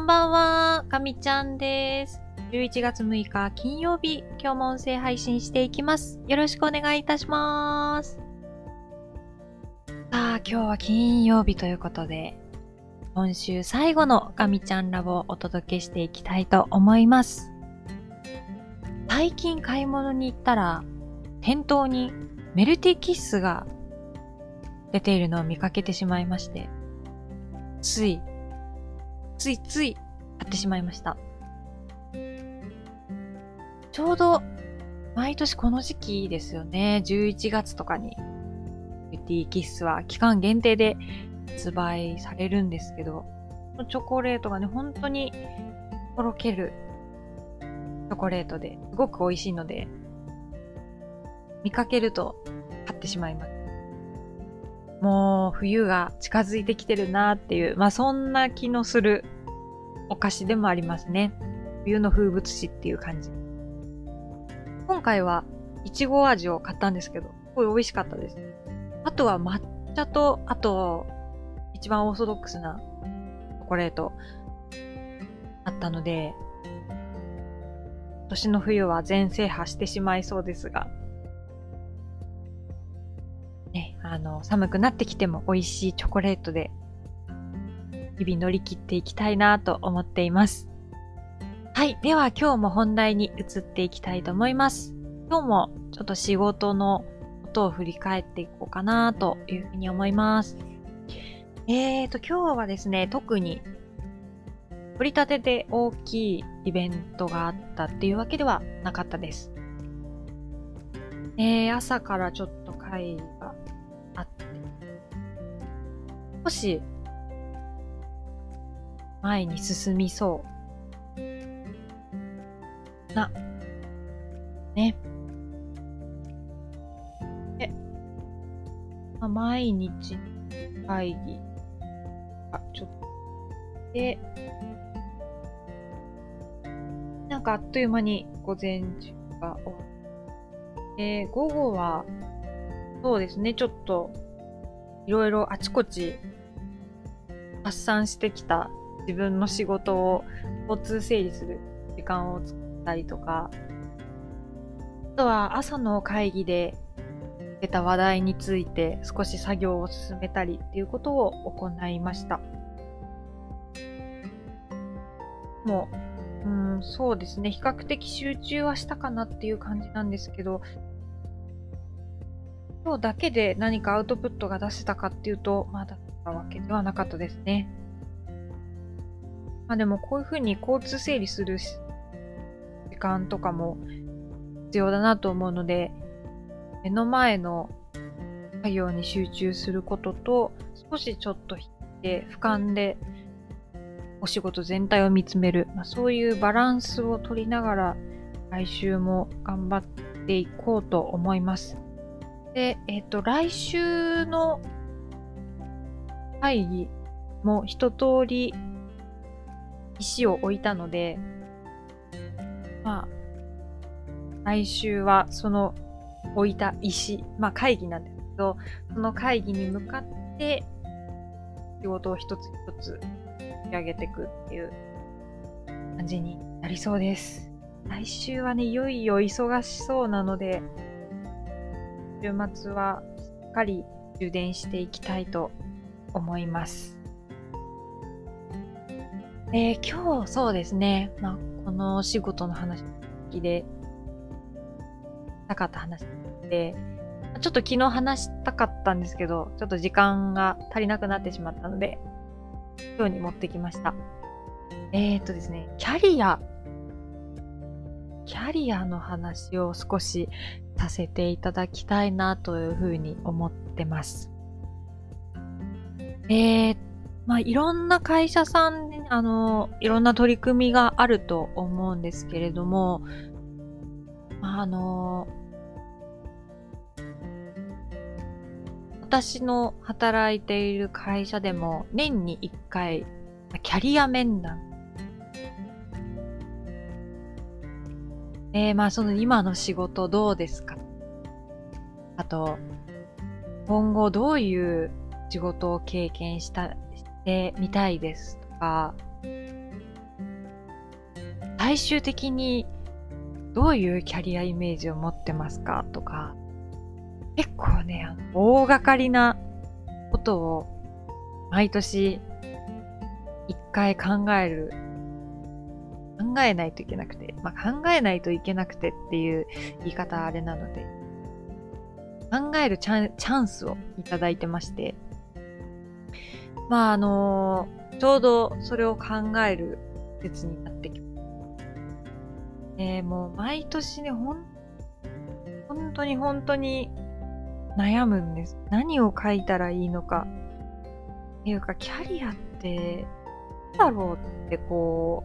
こんばんは、かみちゃんです。11月6日金曜日、今日も音声配信していきます。よろしくお願いいたします。さあ、今日は金曜日ということで、今週最後のかみちゃんラボをお届けしていきたいと思います。最近買い物に行ったら、店頭にメルティキッスが出ているのを見かけてしまいまして、つい、ついつい買ってしまいました。ちょうど毎年この時期ですよね。11月とかにビューティーキッスは期間限定で発売されるんですけど、このチョコレートがね、本当にとろけるチョコレートですごく美味しいので、見かけると買ってしまいます。もう冬が近づいてきてるなっていう、まあそんな気のするお菓子でもありますね。冬の風物詩っていう感じ。今回はいちご味を買ったんですけど、すごい美味しかったです。あとは抹茶と、あと、一番オーソドックスなチョコレートあったので、今年の冬は全制覇してしまいそうですが、ね、あの、寒くなってきても美味しいチョコレートで、日々乗り切っていきたいなと思っています。はい。では今日も本題に移っていきたいと思います。今日もちょっと仕事のことを振り返っていこうかなというふうに思います。えーと、今日はですね、特に取り立てで大きいイベントがあったっていうわけではなかったです。えー、朝からちょっと会があって、少し前に進みそう。な、ね。え、まあ、毎日会議、あ、ちょっと、で、なんかあっという間に午前中が終わって、午後は、そうですね、ちょっと、いろいろあちこち発散してきた自分の仕事を交通整理する時間を作ったりとか、あとは朝の会議で出た話題について少し作業を進めたりっていうことを行いました。もう、うん、そうですね。比較的集中はしたかなっていう感じなんですけど、今日だけで何かアウトプットが出せたかっていうと、まだったわけではなかったですね。まあでもこういうふうに交通整理する時間とかも必要だなと思うので、目の前の作業に集中することと、少しちょっと引いて俯瞰でお仕事全体を見つめる、まあ、そういうバランスを取りながら来週も頑張っていこうと思います。で、えっ、と、来週の会議も一通り石を置いたので、まあ、来週はその置いた石、まあ会議なんですけど、その会議に向かって仕事を一つ一つ仕上げていくっていう感じになりそうです。来週はね、いよいよ忙しそうなので、週末はしっかり充電していきたいと思います。えー今日そうですね、まあ、この仕事の話で、したかった話で、ちょっと昨日話したかったんですけど、ちょっと時間が足りなくなってしまったので、今日に持ってきました。えー、っとですね、キャリア、キャリアの話を少しさせていただきたいなというふうに思ってます。えー、まあ、いろんな会社さん、あの、いろんな取り組みがあると思うんですけれども、あの、私の働いている会社でも年に1回、キャリア面談。えー、まあその今の仕事どうですか？あと、今後どういう仕事を経験した、してみたいです？か、最終的にどういうキャリアイメージを持ってますか？とか、結構ね、大掛かりなことを毎年一回考える、考えないといけなくて、まあ、考えないといけなくてっていう言い方あれなので、考えるチャンチャンスをいただいてまして、まああのー、ちょうどそれを考える季節になってきます。えー、もう毎年ね、ほん、本当に本当に悩むんです。何を書いたらいいのか。っていうか、キャリアって、なんだろうってこ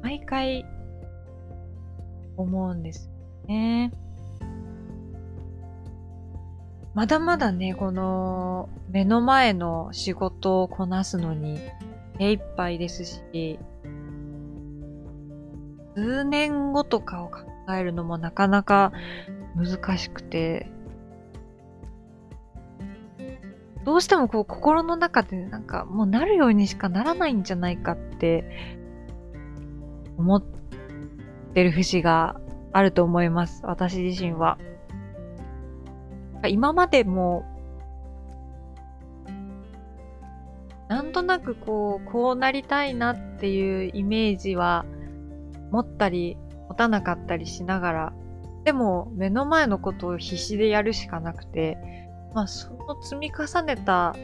う、毎回思うんですよね。まだまだね、この目の前の仕事をこなすのに手一杯ですし、数年後とかを考えるのもなかなか難しくて、どうしてもこう心の中でなんかもうなるようにしかならないんじゃないかって思ってる節があると思います。私自身は。今までもなんとなくこう、こうなりたいなっていうイメージは持ったり持たなかったりしながらでも目の前のことを必死でやるしかなくて、まあその積み重ねた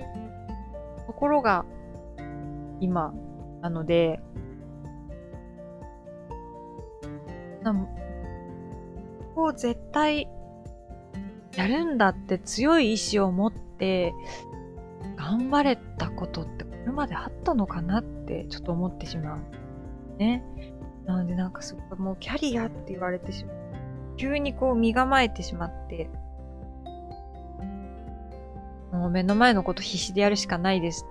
ところが今なので、こう絶対やるんだって強い意志を持って頑張れたことってこれまであったのかなってちょっと思ってしまう。ね。なのでなんかすごいもうキャリアって言われてしまう。急にこう身構えてしまって、もう目の前のこと必死でやるしかないです。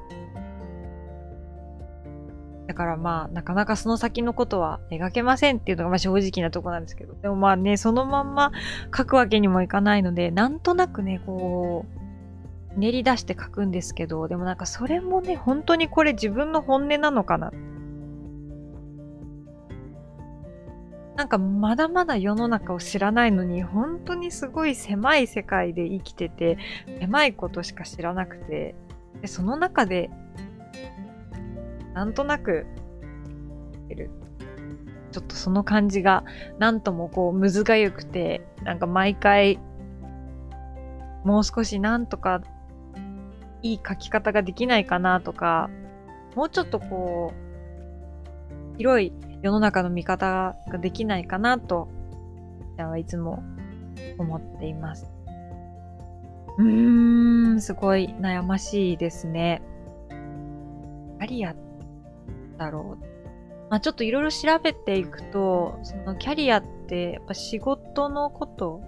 だからまあ、なかなかその先のことは描けませんっていうのがまあ正直なとこなんですけど。でもまあね、そのまんま書くわけにもいかないので、なんとなくね、こう、練り出して書くんですけど、でもなんかそれもね、本当にこれ自分の本音なのかななんかまだまだ世の中を知らないのに、本当にすごい狭い世界で生きてて、狭いことしか知らなくて、でその中で、なんとなく、ちょっとその感じが、なんともこう、むずがゆくて、なんか毎回、もう少しなんとか、いい書き方ができないかなとか、もうちょっとこう、広い世の中の見方ができないかなと、ちゃんはいつも思っています。うーん、すごい悩ましいですね。何やだろう。まあちょっといろいろ調べていくと、そのキャリアってやっぱ仕事のこと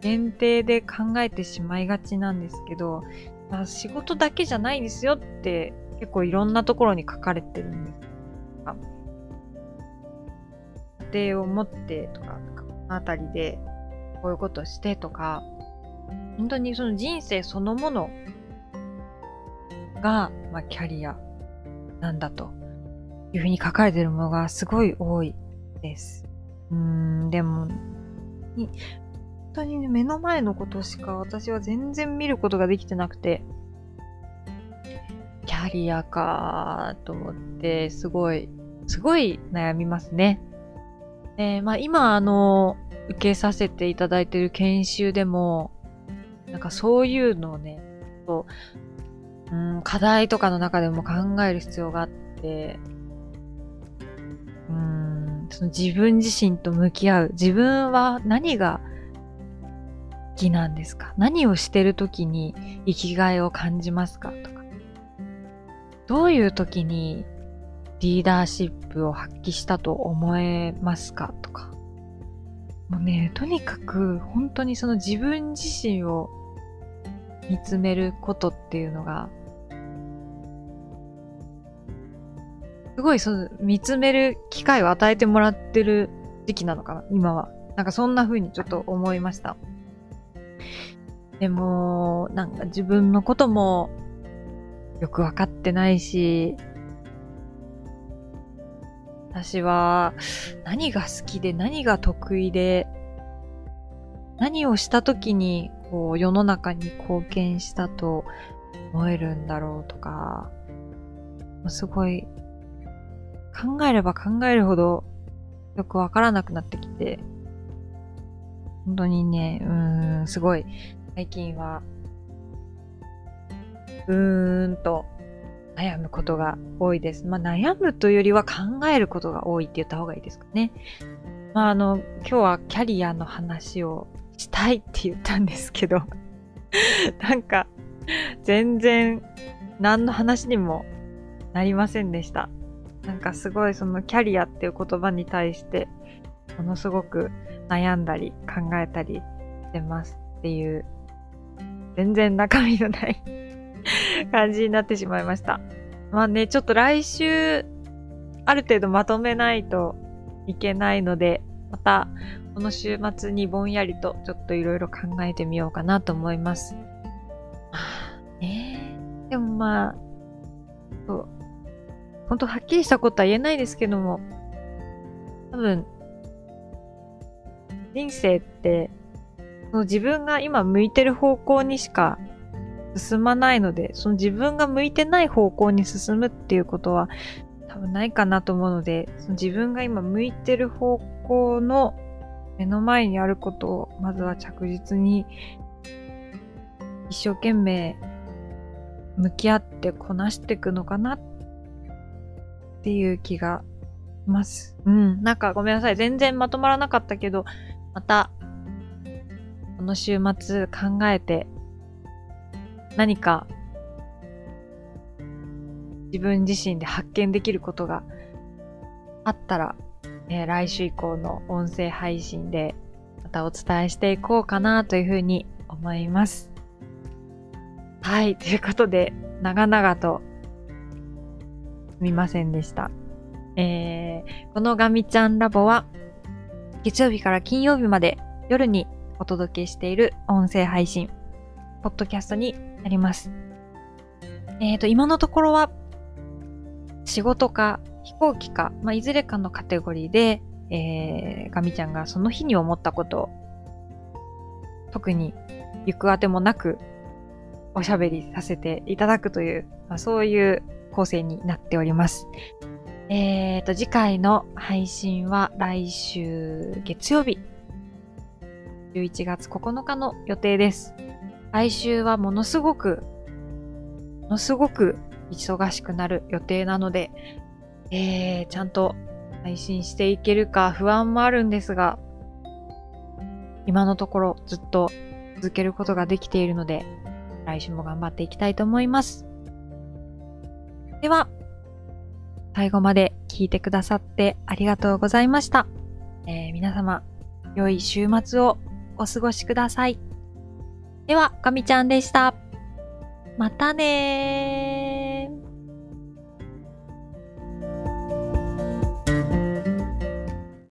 限定で考えてしまいがちなんですけど、まあ、仕事だけじゃないですよって結構いろんなところに書かれてるんです。家庭を持ってとか、このあたりでこういうことしてとか、本当にその人生そのものが、まあ、キャリアなんだというふうに書かれているものがすごい多いです。うーん、でも、本当にね、目の前のことしか私は全然見ることができてなくて、キャリアかと思って、すごい、すごい悩みますね。えー、まあ、今、あの、受けさせていただいている研修でも、なんかそういうのをね、ううん、課題とかの中でも考える必要があって、その自分自身と向き合う。自分は何が好きなんですか？何をしてる時に生きがいを感じますかとか。どういう時にリーダーシップを発揮したと思えますかとか。もうね、とにかく本当にその自分自身を見つめることっていうのが、すごいその見つめる機会を与えてもらってる時期なのかな、今は。なんかそんな風にちょっと思いました。でも、なんか自分のこともよくわかってないし、私は何が好きで何が得意で何をした時にこう世の中に貢献したと思えるんだろうとか、すごい考えれば考えるほどよくわからなくなってきて、本当にね、うーん、すごい最近はうーんと悩むことが多いです。まあ、悩むというよりは考えることが多いって言った方がいいですかね。まあ、あの、今日はキャリアの話をしたいって言ったんですけど なんか、全然何の話にもなりませんでした。なんかすごいそのキャリアっていう言葉に対して、ものすごく悩んだり考えたりしてますっていう、全然中身のない 感じになってしまいました。まあね、ちょっと来週、ある程度まとめないといけないので、また、この週末にぼんやりとちょっといろいろ考えてみようかなと思います。まあね、でもまあ、そう、本当はっきりしたことは言えないですけども、多分、人生って、その自分が今向いてる方向にしか進まないので、その自分が向いてない方向に進むっていうことは多分ないかなと思うので、その自分が今向いてる方向の目の前にあることをまずは着実に一生懸命向き合ってこなしていくのかなっっていう気がします。うん。なんかごめんなさい。全然まとまらなかったけど、また、この週末考えて何か自分自身で発見できることがあったら、えー、来週以降の音声配信でまたお伝えしていこうかなというふうに思います。はい、ということで、長々とみませんでした。えー、このガミちゃんラボは月曜日から金曜日まで夜にお届けしている音声配信ポッドキャストになります。えっ、ー、と、今のところは、仕事か飛行機か、まあ、いずれかのカテゴリーで、えー、ガミちゃんがその日に思ったことを、特に行くあてもなく、おしゃべりさせていただくという、まあ、そういう構成になっております。えっ、ー、と、次回の配信は来週月曜日、11月9日の予定です。来週はものすごく、ものすごく忙しくなる予定なので、えー、ちゃんと配信していけるか不安もあるんですが、今のところずっと続けることができているので、来週も頑張っていきたいと思います。では、最後まで聞いてくださってありがとうございました。えー、皆様、良い週末をお過ごしください。では、かみちゃんでした。またねー。